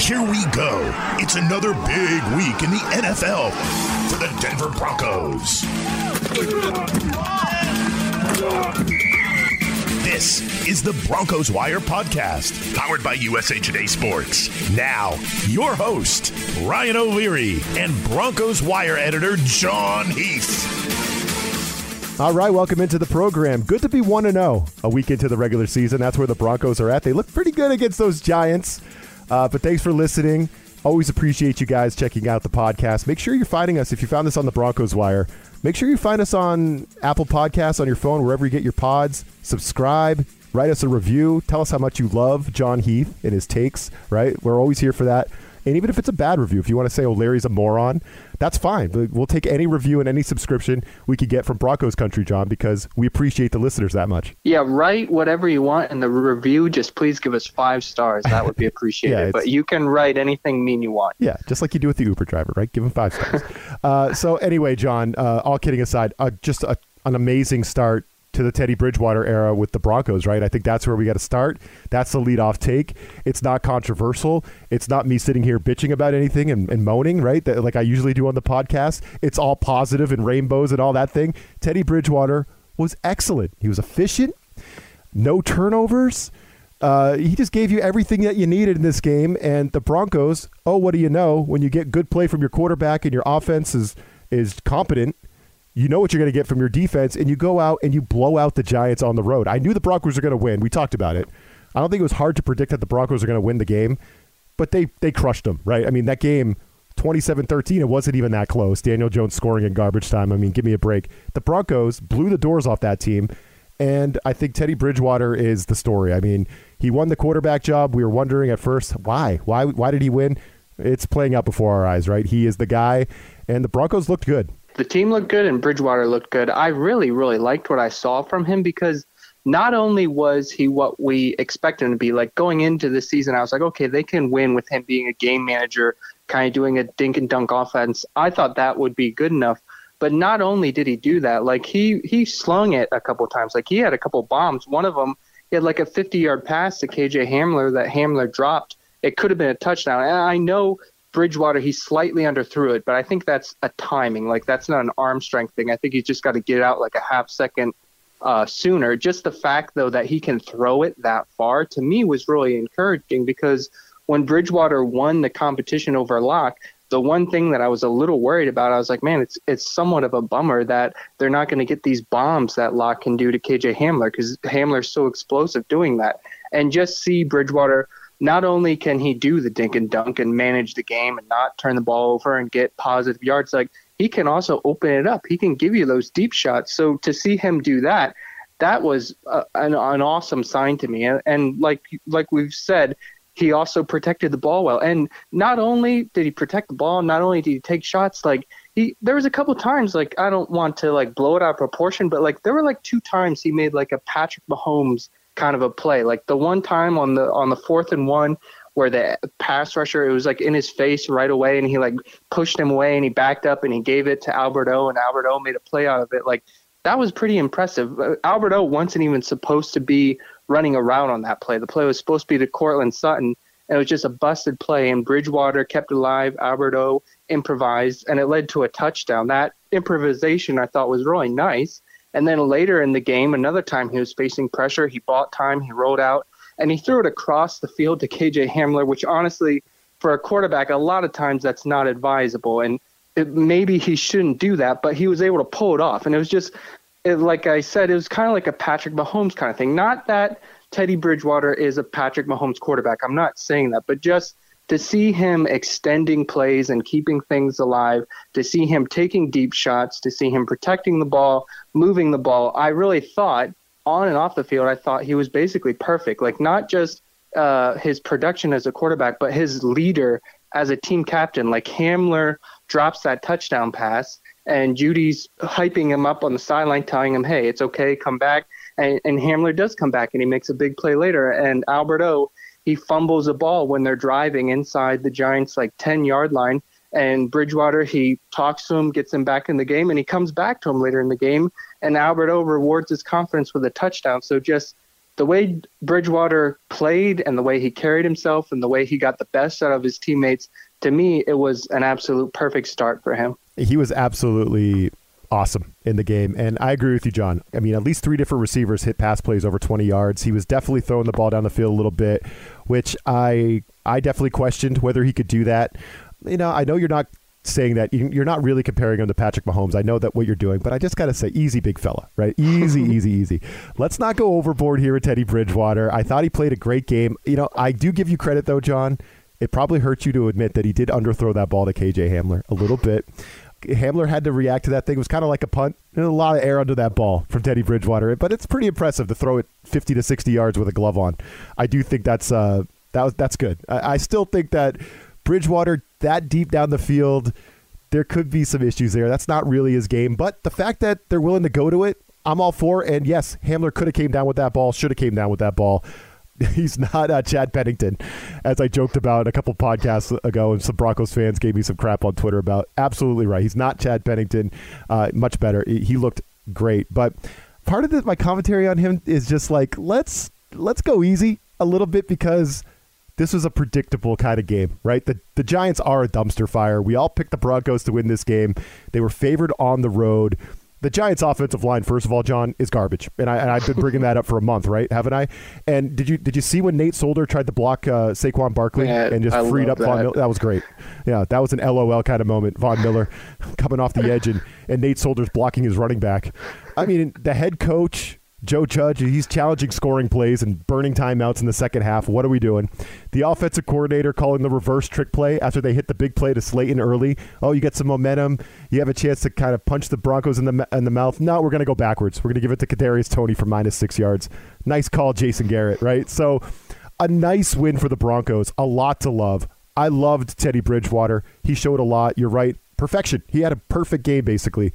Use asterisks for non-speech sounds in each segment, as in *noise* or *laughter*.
Here we go. It's another big week in the NFL for the Denver Broncos. This is the Broncos Wire podcast, powered by USA Today Sports. Now, your host, Ryan O'Leary, and Broncos Wire editor, Jon Heath. All right, welcome into the program. Good to be 1 0 a week into the regular season. That's where the Broncos are at. They look pretty good against those Giants. Uh, but thanks for listening. Always appreciate you guys checking out the podcast. Make sure you're finding us if you found this on the Broncos Wire. Make sure you find us on Apple Podcasts on your phone, wherever you get your pods. Subscribe, write us a review, tell us how much you love Jon Heath and his takes, right? We're always here for that. And even if it's a bad review, if you want to say, oh, Larry's a moron, that's fine. We'll take any review and any subscription we could get from Broncos Country, Jon, because we appreciate the listeners that much. Yeah, write whatever you want in the review. Just please give us five stars. That would be *laughs* appreciated. yeah, but you can write anything mean you want. Yeah, just like you do with the Uber driver, right? Give him five stars. uh, so, anyway, Jon, uh, all kidding aside, uh, just a, an amazing start to the Teddy Bridgewater era with the Broncos, right? I think that's where we got to start. That's the lead off take. It's not controversial. It's not me sitting here bitching about anything and, and moaning, right? That, like I usually do on the podcast. It's all positive and rainbows and all that thing. Teddy Bridgewater was excellent. He was efficient, no turnovers. Uh, he just gave you everything that you needed in this game. And the Broncos, oh, what do you know? When you get good play from your quarterback and your offense is is competent – you know what you're going to get from your defense, and you go out and you blow out the Giants on the road. I knew the Broncos were going to win. We talked about it. I don't think it was hard to predict that the Broncos are going to win the game, but they they crushed them, right? I mean, that game 27-13, it wasn't even that close. Daniel Jones scoring in garbage time. I mean, give me a break. The Broncos blew the doors off that team, and I think Teddy Bridgewater is the story. I mean, he won the quarterback job. We were wondering at first why, why, why did he win? It's playing out before our eyes, right? He is the guy, and the Broncos looked good the team looked good and Bridgewater looked good. I really, really liked what I saw from him because not only was he what we expected him to be, like going into the season, I was like, okay, they can win with him being a game manager, kind of doing a dink and dunk offense. I thought that would be good enough. But not only did he do that, like he he slung it a couple times. Like he had a couple bombs. One of them, he had like a 50 yard pass to KJ Hamler that Hamler dropped. It could have been a touchdown. And I know Bridgewater, he slightly underthrew it, but I think that's a timing. Like that's not an arm strength thing. I think he's just got to get out like a half second uh, sooner. Just the fact though that he can throw it that far to me was really encouraging because when Bridgewater won the competition over Lock, the one thing that I was a little worried about, I was like, man, it's it's somewhat of a bummer that they're not going to get these bombs that Lock can do to KJ Hamler because Hamler's so explosive doing that. And just see Bridgewater not only can he do the dink and dunk and manage the game and not turn the ball over and get positive yards, like he can also open it up. He can give you those deep shots. So to see him do that, that was uh, an, an awesome sign to me. And, and like like we've said, he also protected the ball well. And not only did he protect the ball, not only did he take shots, like he there was a couple times like I don't want to like blow it out of proportion, but like there were like two times he made like a Patrick Mahomes kind of a play. Like the one time on the on the fourth and one where the pass rusher it was like in his face right away and he like pushed him away and he backed up and he gave it to Albert O and Albert O made a play out of it. Like that was pretty impressive. Uh, Albert O wasn't even supposed to be running around on that play. The play was supposed to be to Courtland Sutton and it was just a busted play and Bridgewater kept alive. Albert O improvised and it led to a touchdown. That improvisation I thought was really nice. And then later in the game, another time he was facing pressure, he bought time, he rolled out, and he threw it across the field to KJ Hamler, which honestly, for a quarterback, a lot of times that's not advisable. And it, maybe he shouldn't do that, but he was able to pull it off. And it was just, it, like I said, it was kind of like a Patrick Mahomes kind of thing. Not that Teddy Bridgewater is a Patrick Mahomes quarterback. I'm not saying that, but just to see him extending plays and keeping things alive, to see him taking deep shots, to see him protecting the ball, moving the ball, I really thought on and off the field, I thought he was basically perfect. Like not just uh, his production as a quarterback, but his leader as a team captain. Like Hamler drops that touchdown pass, and Jeudy's hyping him up on the sideline, telling him, "Hey, it's okay, come back." And, and Hamler does come back, and he makes a big play later. And Albert O he fumbles a ball when they're driving inside the Giants like 10 yard line. And Bridgewater, he talks to him, gets him back in the game, and he comes back to him later in the game. And Albert O rewards his confidence with a touchdown. So just the way Bridgewater played and the way he carried himself and the way he got the best out of his teammates, to me, it was an absolute perfect start for him. He was absolutely awesome in the game. And I agree with you, Jon. I mean, at least three different receivers hit pass plays over 20 yards. He was definitely throwing the ball down the field a little bit, which I I definitely questioned whether he could do that. You know, I know you're not saying that you're not really comparing him to Patrick Mahomes. I know that what you're doing, but I just got to say, easy, big fella, right? Easy, *laughs* easy, easy. Let's not go overboard here with Teddy Bridgewater. I thought he played a great game. You know, I do give you credit though, Jon. It probably hurts you to admit that he did underthrow that ball to KJ Hamler a little bit. Hamler had to react to that thing. It was kind of like a punt. There's a lot of air under that ball from Teddy Bridgewater, but it's pretty impressive to throw it 50 to 60 yards with a glove on. I do think that's uh, that was that's good. I, I still think that Bridgewater that deep down the field, there could be some issues there. That's not really his game, but the fact that they're willing to go to it, I'm all for. And yes, Hamler could have came down with that ball, should have came down with that ball. *laughs* he's not uh, Chad Pennington, as I joked about a couple podcasts ago, and some Broncos fans gave me some crap on Twitter about. Absolutely right, he's not Chad Pennington. Uh, much better. He looked great, but part of the, my commentary on him is just like let's let's go easy a little bit because this was a predictable kind of game, right? The the Giants are a dumpster fire. We all picked the Broncos to win this game. They were favored on the road the Giants' offensive line, first of all, Jon, is garbage, and, I, have been bringing that up for a month, right? Haven't I? And did you did you see when Nate Solder tried to block uh, Saquon Barkley yeah, and just I freed up that. Von Miller? That was great. Yeah, that was an LOL kind of moment. Von Miller *laughs* coming off the edge, and, and Nate Solder's blocking his running back. I mean, the head coach Joe Judge, he's challenging scoring plays and burning timeouts in the second half. What are we doing? The offensive coordinator calling the reverse trick play after they hit the big play to Slayton early. Oh, you get some momentum. You have a chance to kind of punch the Broncos in the in the mouth. No, we're going to go backwards. We're going to give it to Kadarius Toney for minus six yards. Nice call, Jason Garrett. Right. So, a nice win for the Broncos. A lot to love. I loved Teddy Bridgewater. He showed a lot. You're right. Perfection. He had a perfect game basically.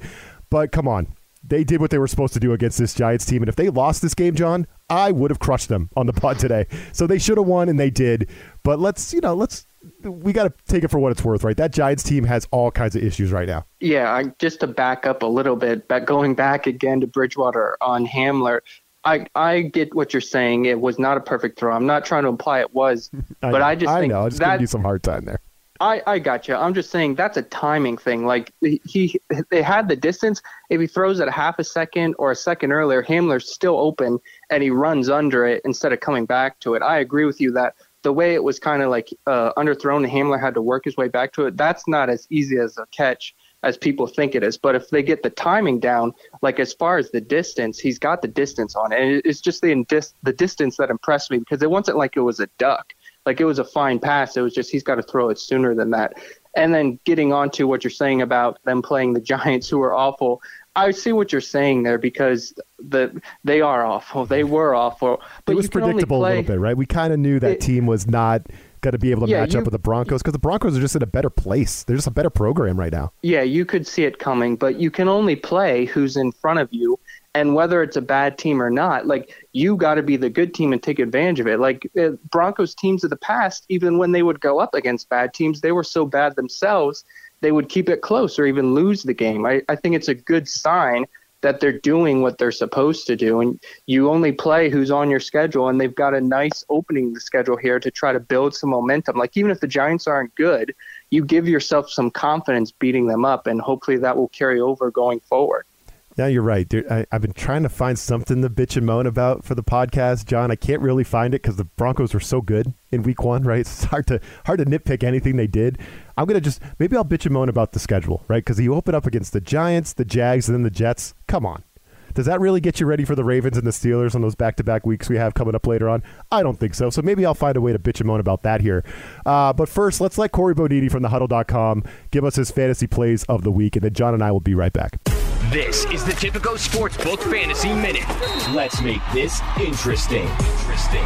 But come on, they did what they were supposed to do against this Giants team. And if they lost this game, Jon, I would have crushed them on the pod today. So they should have won, and they did. But let's, you know, let's we got to take it for what it's worth, right? That Giants team has all kinds of issues right now. Yeah, I, just to back up a little bit, but going back again to Bridgewater on Hamler, I I get what you're saying. It was not a perfect throw. I'm not trying to imply it was, *laughs* but I, I just I think know. I just that, giving you some hard time there. I, I got you. I'm just saying that's a timing thing. Like he, they had the distance. If he throws it a half a second or a second earlier, Hamler's still open and he runs under it instead of coming back to it. I agree with you that the way it was kind of like uh, underthrown and Hamler had to work his way back to it. That's not as easy as a catch as people think it is. But if they get the timing down, like as far as the distance, he's got the distance on it. And it's just the the distance that impressed me because it wasn't like it was a duck like it was a fine pass. It was just he's got to throw it sooner than that. And then getting on to what you're saying about them playing the *laughs* Giants, who are awful. I see what you're saying there because the they are awful. They were awful. But it was predictable play, a little bit, right? We kind of knew that it, team was not going to be able to yeah, match you, up with the Broncos because the Broncos are just in a better place. They're just a better program right now. Yeah, you could see it coming, but you can only play who's in front of you and whether it's a bad team or not like you got to be the good team and take advantage of it. Like uh, broncos teams of the past even when they would go up against bad teams they were so bad themselves they would keep it close or even lose the game. I, I think it's a good sign that they're doing what they're supposed to do and you only play who's on your schedule and they've got a nice opening the schedule here to try to build some momentum. Like even if the giants aren't good you give yourself some confidence beating them up and hopefully that will carry over going forward yeah, you're right. I, have been trying to find something to bitch and moan about for the podcast, Jon. I can't really find it because the Broncos were so good in Week One, right? *laughs* It's hard to hard to nitpick anything they did. I'm gonna just maybe I'll bitch and moan about the schedule, right? Because you open up against the Giants, the Jags, and then the Jets. Come on, does that really get you ready for the Ravens and the Steelers on those back-to-back weeks we have coming up later on? I don't think so. So maybe I'll find a way to bitch and moan about that here. Uh, but first, let's let Corey Boniti from thehuddle.com give us his fantasy plays of the week, and then Jon and I will be right back. This is the Tipico Sportsbook Fantasy Minute. Let's make this interesting. Interesting.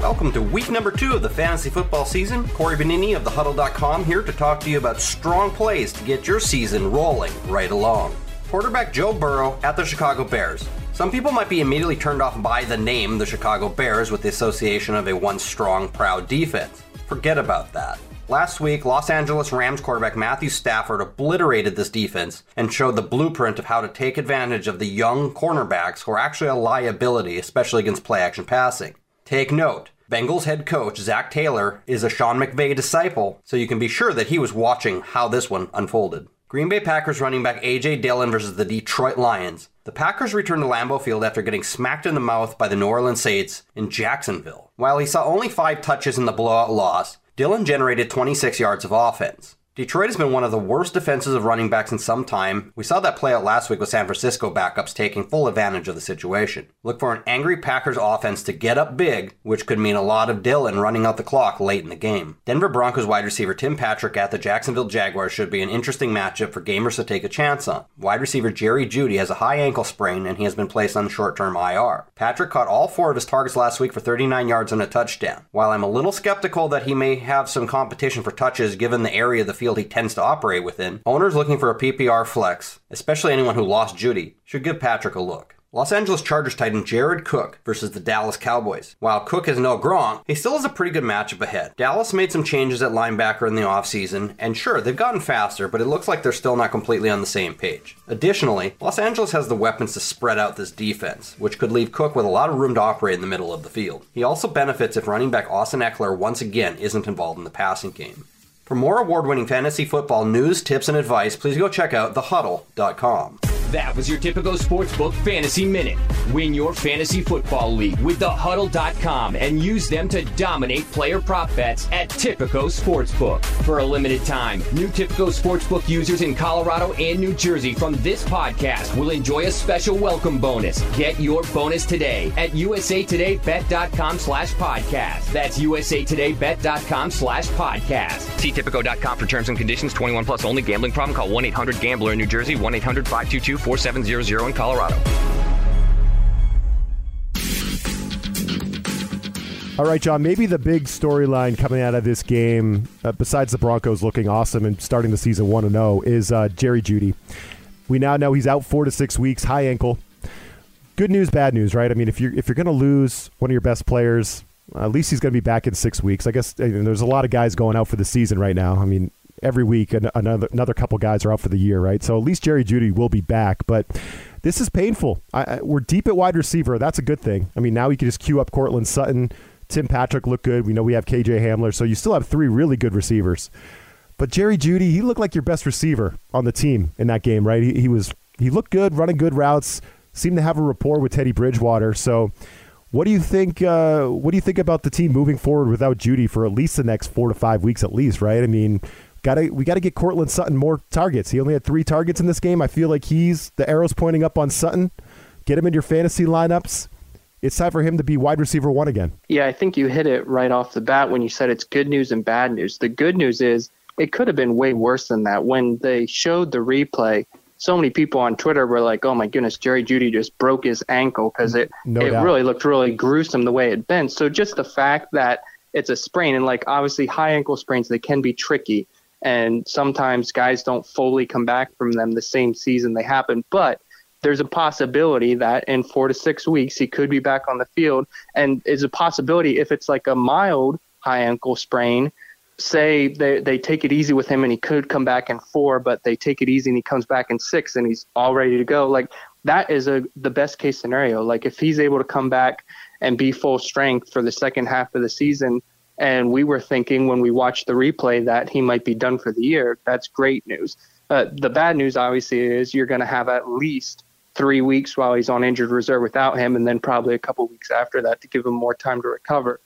Welcome to week number two of the fantasy football season. Corey Benini of thehuddle.com here to talk to you about strong plays to get your season rolling right along. Quarterback Joe Burrow at the Chicago Bears. Some people might be immediately turned off by the name the Chicago Bears with the association of a once strong, proud defense. Forget about that. Last week, Los Angeles Rams quarterback Matthew Stafford obliterated this defense and showed the blueprint of how to take advantage of the young cornerbacks who are actually a liability, especially against play action passing. Take note. Bengals head coach Zac Taylor is a Sean McVay disciple, so you can be sure that he was watching how this one unfolded. Green Bay Packers running back A.J. Dillon versus the Detroit Lions. The Packers returned to Lambeau Field after getting smacked in the mouth by the New Orleans Saints in Jacksonville. While he saw only five touches in the blowout loss, Dillon generated 26 yards of offense. Detroit has been one of the worst defenses of running backs in some time. We saw that play out last week with San Francisco backups taking full advantage of the situation. Look for an angry Packers offense to get up big, which could mean a lot of Dillon running out the clock late in the game. Denver Broncos wide receiver Tim Patrick at the Jacksonville Jaguars should be an interesting matchup for gamers to take a chance on. Wide receiver Jerry Jeudy has a high ankle sprain and he has been placed on short-term IR. Patrick caught all four of his targets last week for 39 yards and a touchdown. While I'm a little skeptical that he may have some competition for touches given the area of the field he tends to operate within, owners looking for a PPR flex, especially anyone who lost Jeudy, should give Patrick a look. Los Angeles Chargers tight end Jared Cook versus the Dallas Cowboys. While Cook has no Gronk, he still has a pretty good matchup ahead. Dallas made some changes at linebacker in the offseason, and sure, they've gotten faster, but it looks like they're still not completely on the same page. Additionally, Los Angeles has the weapons to spread out this defense, which could leave Cook with a lot of room to operate in the middle of the field. He also benefits if running back Austin Ekeler once again isn't involved in the passing game. For more award winning fantasy football news, tips, and advice, please go check out thehuddle.com. That was your Tipico Sportsbook Fantasy Minute. Win your fantasy football league with thehuddle.com and use them to dominate player prop bets at Tipico Sportsbook. For a limited time, new Tipico Sportsbook users in Colorado and New Jersey from this podcast will enjoy a special welcome bonus. Get your bonus today at usatodaybet.com slash podcast. That's usatodaybet.com slash podcast. See Tipico.com for terms and conditions. 21 plus only. Gambling problem? Call 1-800-GAMBLER in New Jersey. 1-800-522-4700 in Colorado. All right, Jon. Maybe the big storyline coming out of this game, uh, besides the Broncos looking awesome and starting the season one and zero, is uh, Jerry Jeudy. We now know he's out four to six weeks, high ankle. Good news, bad news, right? I mean, if you're if you're going to lose one of your best players, at least he's going to be back in six weeks. I guess I mean, there's a lot of guys going out for the season right now. I mean, every week another another couple guys are out for the year, right? So at least Jerry Jeudy will be back, but this is painful. I, I, we're deep at wide receiver. That's a good thing. I mean, now we can just queue up Courtland Sutton. Tim Patrick looked good. We know we have KJ Hamler, so you still have three really good receivers. But Jerry Jeudy, he looked like your best receiver on the team in that game, right? He, he was he looked good, running good routes, seemed to have a rapport with Teddy Bridgewater. So, what do you think? Uh, what do you think about the team moving forward without Jeudy for at least the next four to five weeks, at least, right? I mean, gotta we got to get Courtland Sutton more targets. He only had three targets in this game. I feel like he's the arrows pointing up on Sutton. Get him in your fantasy lineups it's time for him to be wide receiver one again. Yeah, I think you hit it right off the bat when you said it's good news and bad news. The good news is it could have been way worse than that. When they showed the replay, so many people on Twitter were like, "Oh my goodness, Jerry Jeudy just broke his ankle because it no it doubt. really looked really gruesome the way it bent." So just the fact that it's a sprain and like obviously high ankle sprains they can be tricky and sometimes guys don't fully come back from them the same season they happen, but there's a possibility that in four to six weeks he could be back on the field. And is a possibility if it's like a mild high ankle sprain, say they, they take it easy with him and he could come back in four, but they take it easy and he comes back in six and he's all ready to go. Like that is a the best case scenario. Like if he's able to come back and be full strength for the second half of the season, and we were thinking when we watched the replay that he might be done for the year, that's great news. Uh, the bad news, obviously, is you're going to have at least three weeks while he's on injured reserve without him, and then probably a couple weeks after that to give him more time to recover.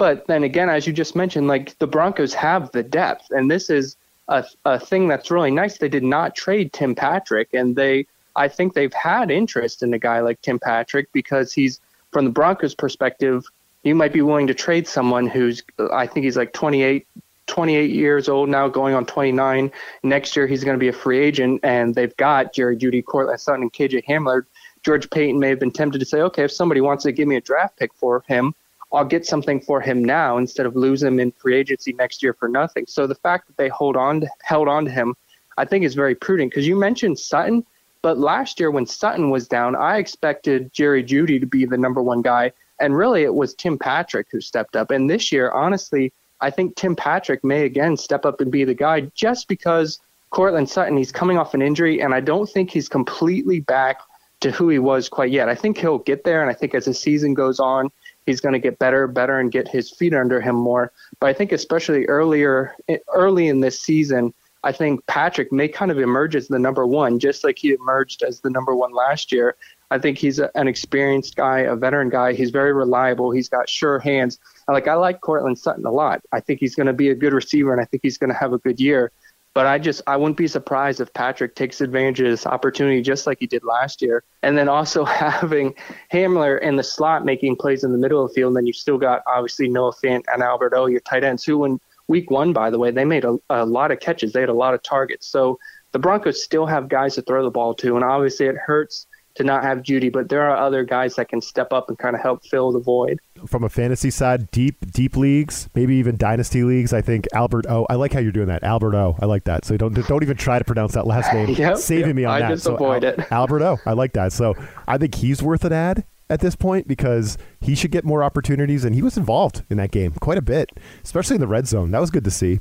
But then again, as you just mentioned, like the Broncos have the depth, and this is a, a thing that's really nice. They did not trade Tim Patrick, and they, I think they've had interest in a guy like Tim Patrick because he's, from the Broncos' perspective, you might be willing to trade someone who's, I think he's like 28, 28 years old now, going on 29. Next year, he's going to be a free agent, and they've got Jerry Jeudy, Courtland Sutton, and KJ Hamler. George Paton may have been tempted to say, okay, if somebody wants to give me a draft pick for him, I'll get something for him now instead of lose him in free agency next year for nothing. So the fact that they hold on, to, held on to him, I think is very prudent because you mentioned Sutton, but last year when Sutton was down, I expected Jerry Jeudy to be the number one guy, and really it was Tim Patrick who stepped up. And this year, honestly, I think Tim Patrick may again step up and be the guy just because Courtland Sutton, he's coming off an injury, and I don't think he's completely back to who he was quite yet. I think he'll get there, and I think as the season goes on, he's going to get better, better, and get his feet under him more. But I think especially earlier, eh, early in this season, I think Patrick may kind of emerge as the number one, just like he emerged as the number one last year. I think he's a, an experienced guy, a veteran guy. He's very reliable. He's got sure hands. Like I like Courtland Sutton a lot. I think he's going to be a good receiver, and I think he's going to have a good year. But I just I wouldn't be surprised if Patrick takes advantage of this opportunity just like he did last year. And then also *laughs* having Hamler in the slot making plays in the middle of the field, and then you still got obviously Noah Fant and Albert O, your tight ends, who in week one, by the way, they made a, a lot of catches. They had a lot of targets. So the Broncos still have guys to throw the ball to, and obviously it hurts to not have Jeudy, but there are other guys that can step up and kind of help fill the void. From a fantasy side, deep deep leagues, maybe even dynasty leagues, I think Albert O. I like how you're doing that, Albert O. I like that. So don't don't even try to pronounce that last name. *laughs* yep, Saving yep, me on that. I that. just so avoid Al- it. *laughs* Albert O. I like that. So I think he's worth an add at this point because he should get more opportunities, and he was involved in that game quite a bit, especially in the red zone. That was good to see.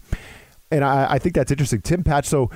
And I, I think that's interesting. Tim Patch. So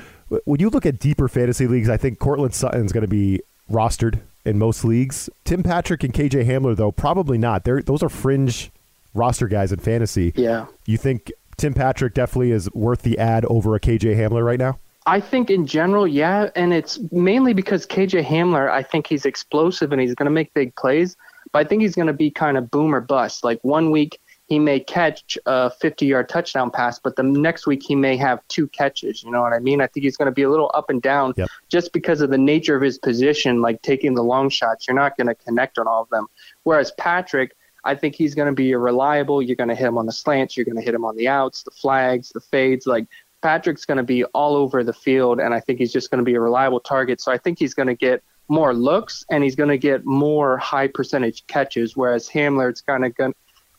when you look at deeper fantasy leagues, I think Courtland Sutton's going to be rostered in most leagues. Tim Patrick and KJ Hamler, though, probably not. They're, those are fringe roster guys in fantasy. Yeah. You think Tim Patrick definitely is worth the add over a KJ Hamler right now? I think in general, yeah, and it's mainly because KJ Hamler, I think he's explosive and he's going to make big plays, but I think he's going to be kind of boom or bust. Like one week he may catch a 50 yard touchdown pass, but the next week he may have two catches. You know what I mean? I think he's going to be a little up and down Yep. just because of the nature of his position, like taking the long shots. You're not going to connect on all of them. Whereas Patrick, I think he's going to be a reliable. You're going to hit him on the slants. You're going to hit him on the outs, the flags, the fades. Like Patrick's going to be all over the field, and I think he's just going to be a reliable target. So I think he's going to get more looks and he's going to get more high percentage catches. Whereas Hamler, it's kind of going.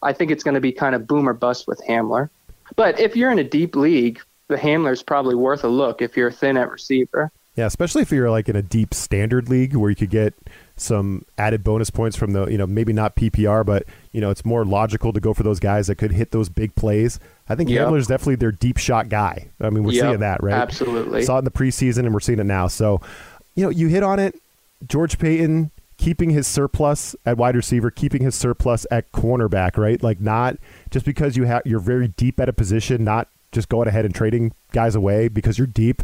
I think it's going to be kind of boom or bust with Hamler. But if you're in a deep league, the Hamler's probably worth a look if you're thin at receiver. Yeah, especially if you're like in a deep standard league where you could get some added bonus points from the, you know, maybe not PPR, but, you know, it's more logical to go for those guys that could hit those big plays. I think Yep. Hamler's definitely their deep shot guy. I mean, we're Yep, seeing that, right? absolutely. Saw it in the preseason and we're seeing it now. So, you know, you hit on it. George Paton keeping his surplus at wide receiver, keeping his surplus at cornerback, right? Like not just because you have you're very deep at a position, not just going ahead and trading guys away because you're deep,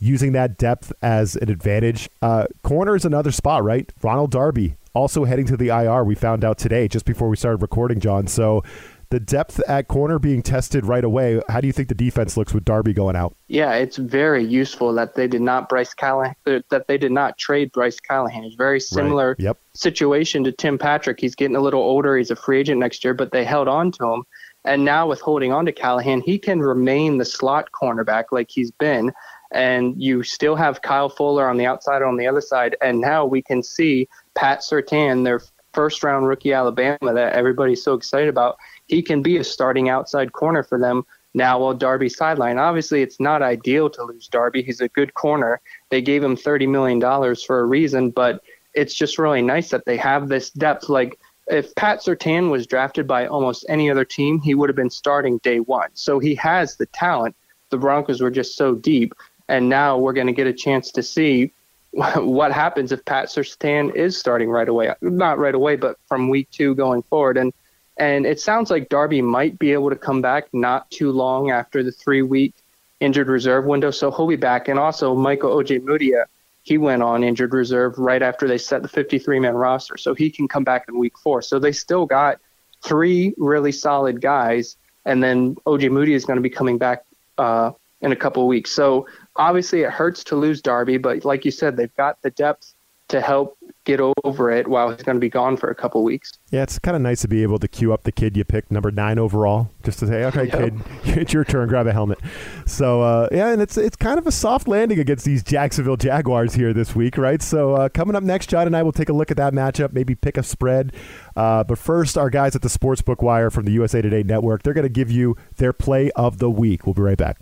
using that depth as an advantage. Uh, corner is another spot, right? Ronald Darby also heading to the IR. We found out today just before we started recording, Jon. So the depth at corner being tested right away. How do you think the defense looks with Darby going out? Yeah, it's very useful that they did not Bryce Callahan uh, that they did not trade Bryce Callahan. It's very similar Right. Yep. situation to Tim Patrick. He's getting a little older. He's a free agent next year, but they held on to him. And now with holding on to Callahan, he can remain the slot cornerback like he's been. And you still have Kyle Fuller on the outside on the other side. And now we can see Pat Surtain, their first round rookie Alabama that everybody's so excited about. He can be a starting outside corner for them now while Darby's sideline. Obviously, it's not ideal to lose Darby. He's a good corner. They gave him $30 million for a reason, but it's just really nice that they have this depth. Like, if Pat Surtain was drafted by almost any other team, he would have been starting day one. So he has the talent. The Broncos were just so deep. And now we're going to get a chance to see *laughs* what happens if Pat Surtain is starting right away. Not right away, but from week two going forward. And and it sounds like Darby might be able to come back not too long after the three week injured reserve window. So he'll be back. And also Michael Ojemudia, he went on injured reserve right after they set the 53 man roster. So he can come back in week four. So they still got three really solid guys. And then OJ Moody is going to be coming back uh, in a couple weeks. So obviously it hurts to lose Darby, but like you said, they've got the depth to help get over it while he's going to be gone for a couple weeks. Yeah, it's kind of nice to be able to queue up the kid you picked, number nine overall, just to say, okay, Yep. kid, *laughs* it's your turn, grab a helmet. So uh, yeah, and it's it's kind of a soft landing against these Jacksonville Jaguars here this week, right? So uh, coming up next, Jon and I will take a look at that matchup, maybe pick a spread. Uh, but first, our guys at the Sportsbook Wire from the USA Today Network, they're going to give you their play of the week. We'll be right back.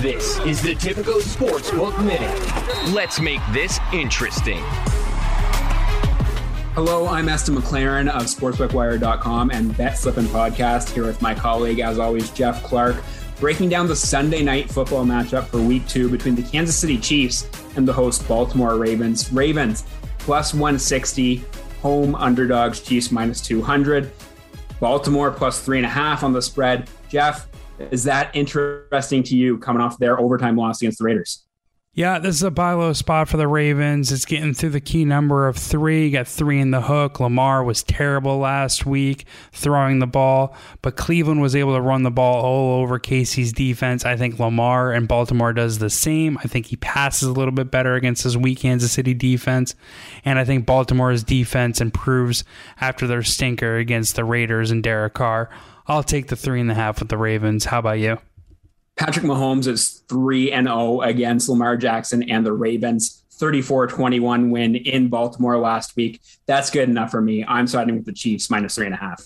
This is the Tipico Sportsbook Minute. Let's make this interesting. Hello, I'm Eston McLaren of SportsbookWire.com and Bet Slippin' Podcast here with my colleague, as always, Jeff Clark, breaking down the Sunday night football matchup for week two between the Kansas City Chiefs and the host Baltimore Ravens. Ravens plus 160, home underdogs, Chiefs minus 200. Baltimore plus three and a half on the spread. Jeff, is that interesting to you coming off their overtime loss against the Raiders? Yeah, this is a buy low spot for the Ravens. It's getting through the key number of three. Got three in the hook. Lamar was terrible last week throwing the ball, but Cleveland was able to run the ball all over KC's defense. I think Lamar and Baltimore does the same. I think he passes a little bit better against his weak Kansas City defense, and I think Baltimore's defense improves after their stinker against the Raiders and Derek Carr. I'll take the three and a half with the Ravens. How about you? Patrick Mahomes is 3 and 0 against Lamar Jackson and the Ravens. 34-21 win in Baltimore last week. That's good enough for me. I'm siding with the Chiefs minus three and a half.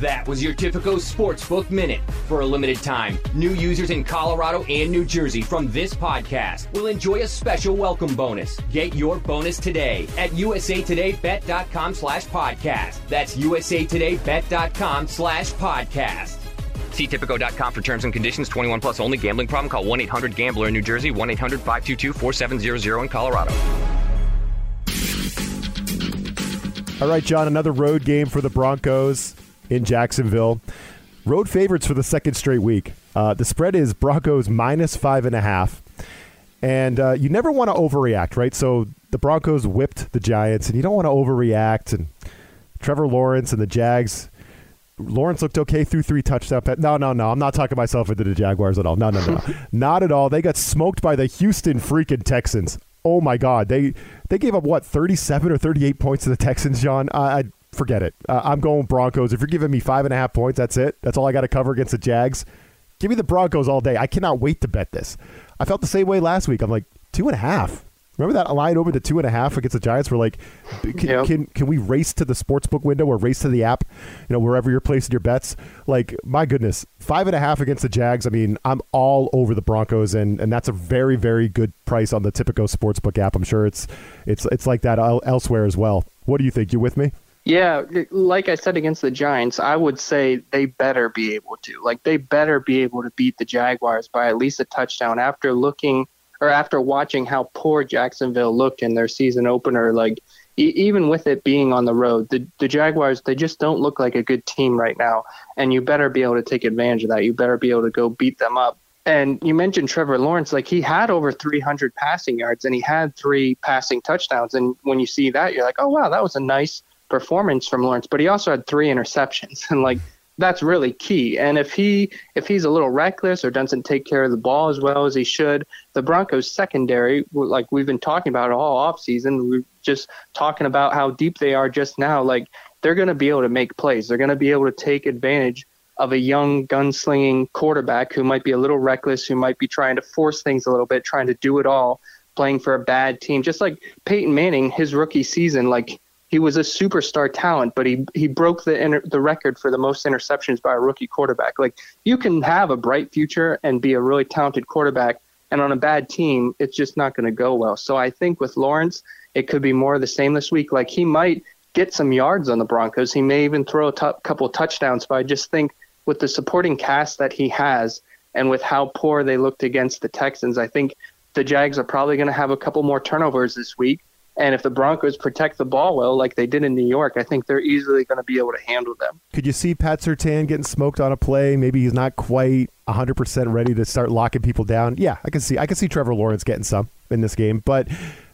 That was your Tipico Sportsbook Minute. For a limited time, new users in Colorado and New Jersey from this podcast will enjoy a special welcome bonus. Get your bonus today at usatodaybet.com slash podcast. That's usatodaybet.com slash podcast. See Tipico.com for terms and conditions. 21 plus only. Gambling problem? Call 1-800-GAMBLER in New Jersey. 1-800-522-4700 in Colorado. All right, Jon, another road game for the Broncos in Jacksonville. Road favorites for the second straight week. Uh, the spread is Broncos minus five and a half. And uh, you never want to overreact, right? So the Broncos whipped the Giants, and you don't want to overreact. And Trevor Lawrence and the Jags Lawrence looked okay through three touchdowns. No, no, no. I'm not talking myself into the Jaguars at all. No, no, no. *laughs* not at all. They got smoked by the Houston freaking Texans. Oh my God. They they gave up what 37 or 38 points to the Texans, Jon. I, I forget it. Uh, I'm going Broncos. If you're giving me five and a half points, that's it. That's all I got to cover against the Jags. Give me the Broncos all day. I cannot wait to bet this. I felt the same way last week. I'm like two and a half. Remember that line over to two and a half against the Giants? We're like, can, can, can we race to the sportsbook window or race to the app? You know, wherever you're placing your bets. Like, my goodness, five and a half against the Jags. I mean, I'm all over the Broncos, and, and that's a very very good price on the Tipico sportsbook app. I'm sure it's it's it's like that elsewhere as well. What do you think? You with me? Yeah, like I said against the Giants, I would say they better be able to. Like they better be able to beat the Jaguars by at least a touchdown after looking or after watching how poor Jacksonville looked in their season opener, like e- even with it being on the road, the, the Jaguars, they just don't look like a good team right now. And you better be able to take advantage of that. You better be able to go beat them up. And you mentioned Trevor Lawrence, like he had over 300 passing yards and he had three passing touchdowns. And when you see that, you're like, oh, wow, that was a nice performance from Lawrence. But he also had three interceptions. *laughs* And like, that's really key. And if he if he's a little reckless or doesn't take care of the ball as well as he should, the Broncos secondary, like we've been talking about all offseason, we're just talking about how deep they are just now. Like they're going to be able to make plays. They're going to be able to take advantage of a young gunslinging quarterback who might be a little reckless, who might be trying to force things a little bit, trying to do it all, playing for a bad team. Just like Peyton Manning, his rookie season, like he was a superstar talent, but he he broke the inter, the record for the most interceptions by a rookie quarterback. Like you can have a bright future and be a really talented quarterback, and on a bad team, it's just not going to go well. So I think with Lawrence, it could be more of the same this week. Like he might get some yards on the Broncos. He may even throw a t- couple touchdowns. But I just think with the supporting cast that he has, and with how poor they looked against the Texans, I think the Jags are probably going to have a couple more turnovers this week and if the Broncos protect the ball well, like they did in New York, I think they're easily going to be able to handle them. Could you see Pat Surtain getting smoked on a play? Maybe he's not quite 100% ready to start locking people down. Yeah, I can see. I can see Trevor Lawrence getting some in this game, but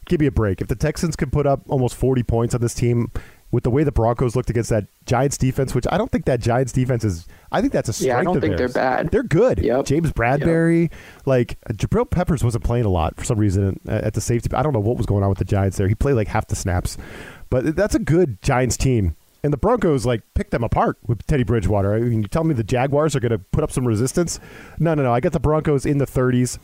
give me a break. If the Texans can put up almost 40 points on this team, with the way the Broncos looked against that Giants defense, which I don't think that Giants defense is. I think that's a strength. Yeah, I don't think theirs. they're bad. They're good. Yep. James Bradberry, yep. like Jabril Peppers wasn't playing a lot for some reason at the safety. I don't know what was going on with the Giants there. He played like half the snaps, but that's a good Giants team. And the Broncos like picked them apart with Teddy Bridgewater. I mean, you tell me the Jaguars are going to put up some resistance? No, no, no. I got the Broncos in the 30s,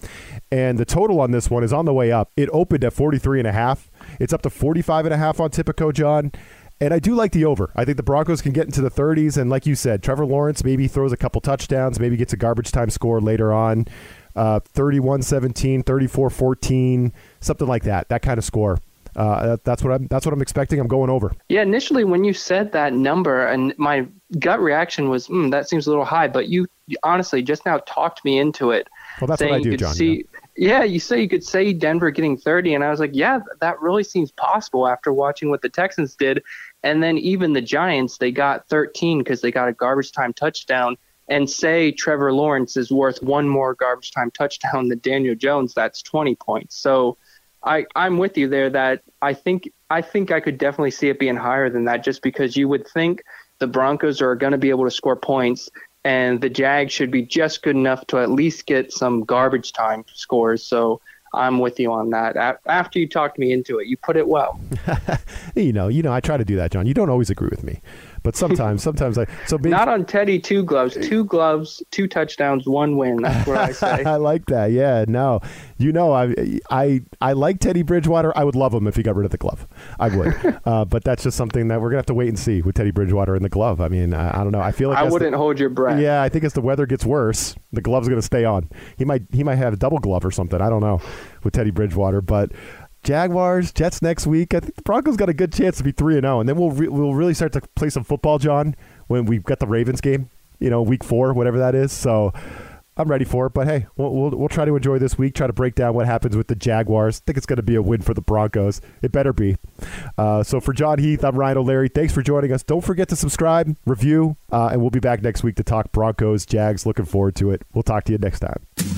and the total on this one is on the way up. It opened at 43 and a half. It's up to 45 and a half on Tipico, Jon. And I do like the over. I think the Broncos can get into the 30s. And like you said, Trevor Lawrence maybe throws a couple touchdowns, maybe gets a garbage time score later on. Uh, 31 17, 34 14, something like that, that kind of score. Uh, that's what I'm. That's what I'm expecting. I'm going over. Yeah, initially when you said that number, and my gut reaction was, mm, "That seems a little high." But you, honestly just now talked me into it. Well, that's what I do, Jon. See, yeah, you say you could say Denver getting 30, and I was like, yeah, that really seems possible after watching what the Texans did, and then even the Giants, they got 13 because they got a garbage time touchdown. And say Trevor Lawrence is worth one more garbage time touchdown than Daniel Jones, that's 20 points. So I, I'm with you there that I think I think I could definitely see it being higher than that just because you would think the Broncos are going to be able to score points and the Jags should be just good enough to at least get some garbage time scores. So I'm with you on that. After you talked me into it, you put it well. *laughs* you know, you know, I try to do that, Jon. You don't always agree with me, but sometimes, sometimes I. So being, not on Teddy, two gloves, two gloves, two touchdowns, one win. That's what I say. *laughs* I like that. Yeah, no, you know, I, I, I like Teddy Bridgewater. I would love him if he got rid of the glove. I would, *laughs* uh, but that's just something that we're gonna have to wait and see with Teddy Bridgewater and the glove. I mean, I, I don't know. I feel like I wouldn't the, hold your breath. Yeah, I think as the weather gets worse, the glove's gonna stay on. He might, he might have a double glove or something. I don't know with Teddy Bridgewater, but. Jaguars, Jets next week. I think the Broncos got a good chance to be three and zero, oh, and then we'll re- we'll really start to play some football, Jon, when we've got the Ravens game. You know, week four, whatever that is. So I'm ready for it. But hey, we'll, we'll, we'll try to enjoy this week. Try to break down what happens with the Jaguars. I think it's going to be a win for the Broncos. It better be. Uh, so for Jon Heath, I'm Ryan O'Leary. Thanks for joining us. Don't forget to subscribe, review, uh, and we'll be back next week to talk Broncos, Jags. Looking forward to it. We'll talk to you next time.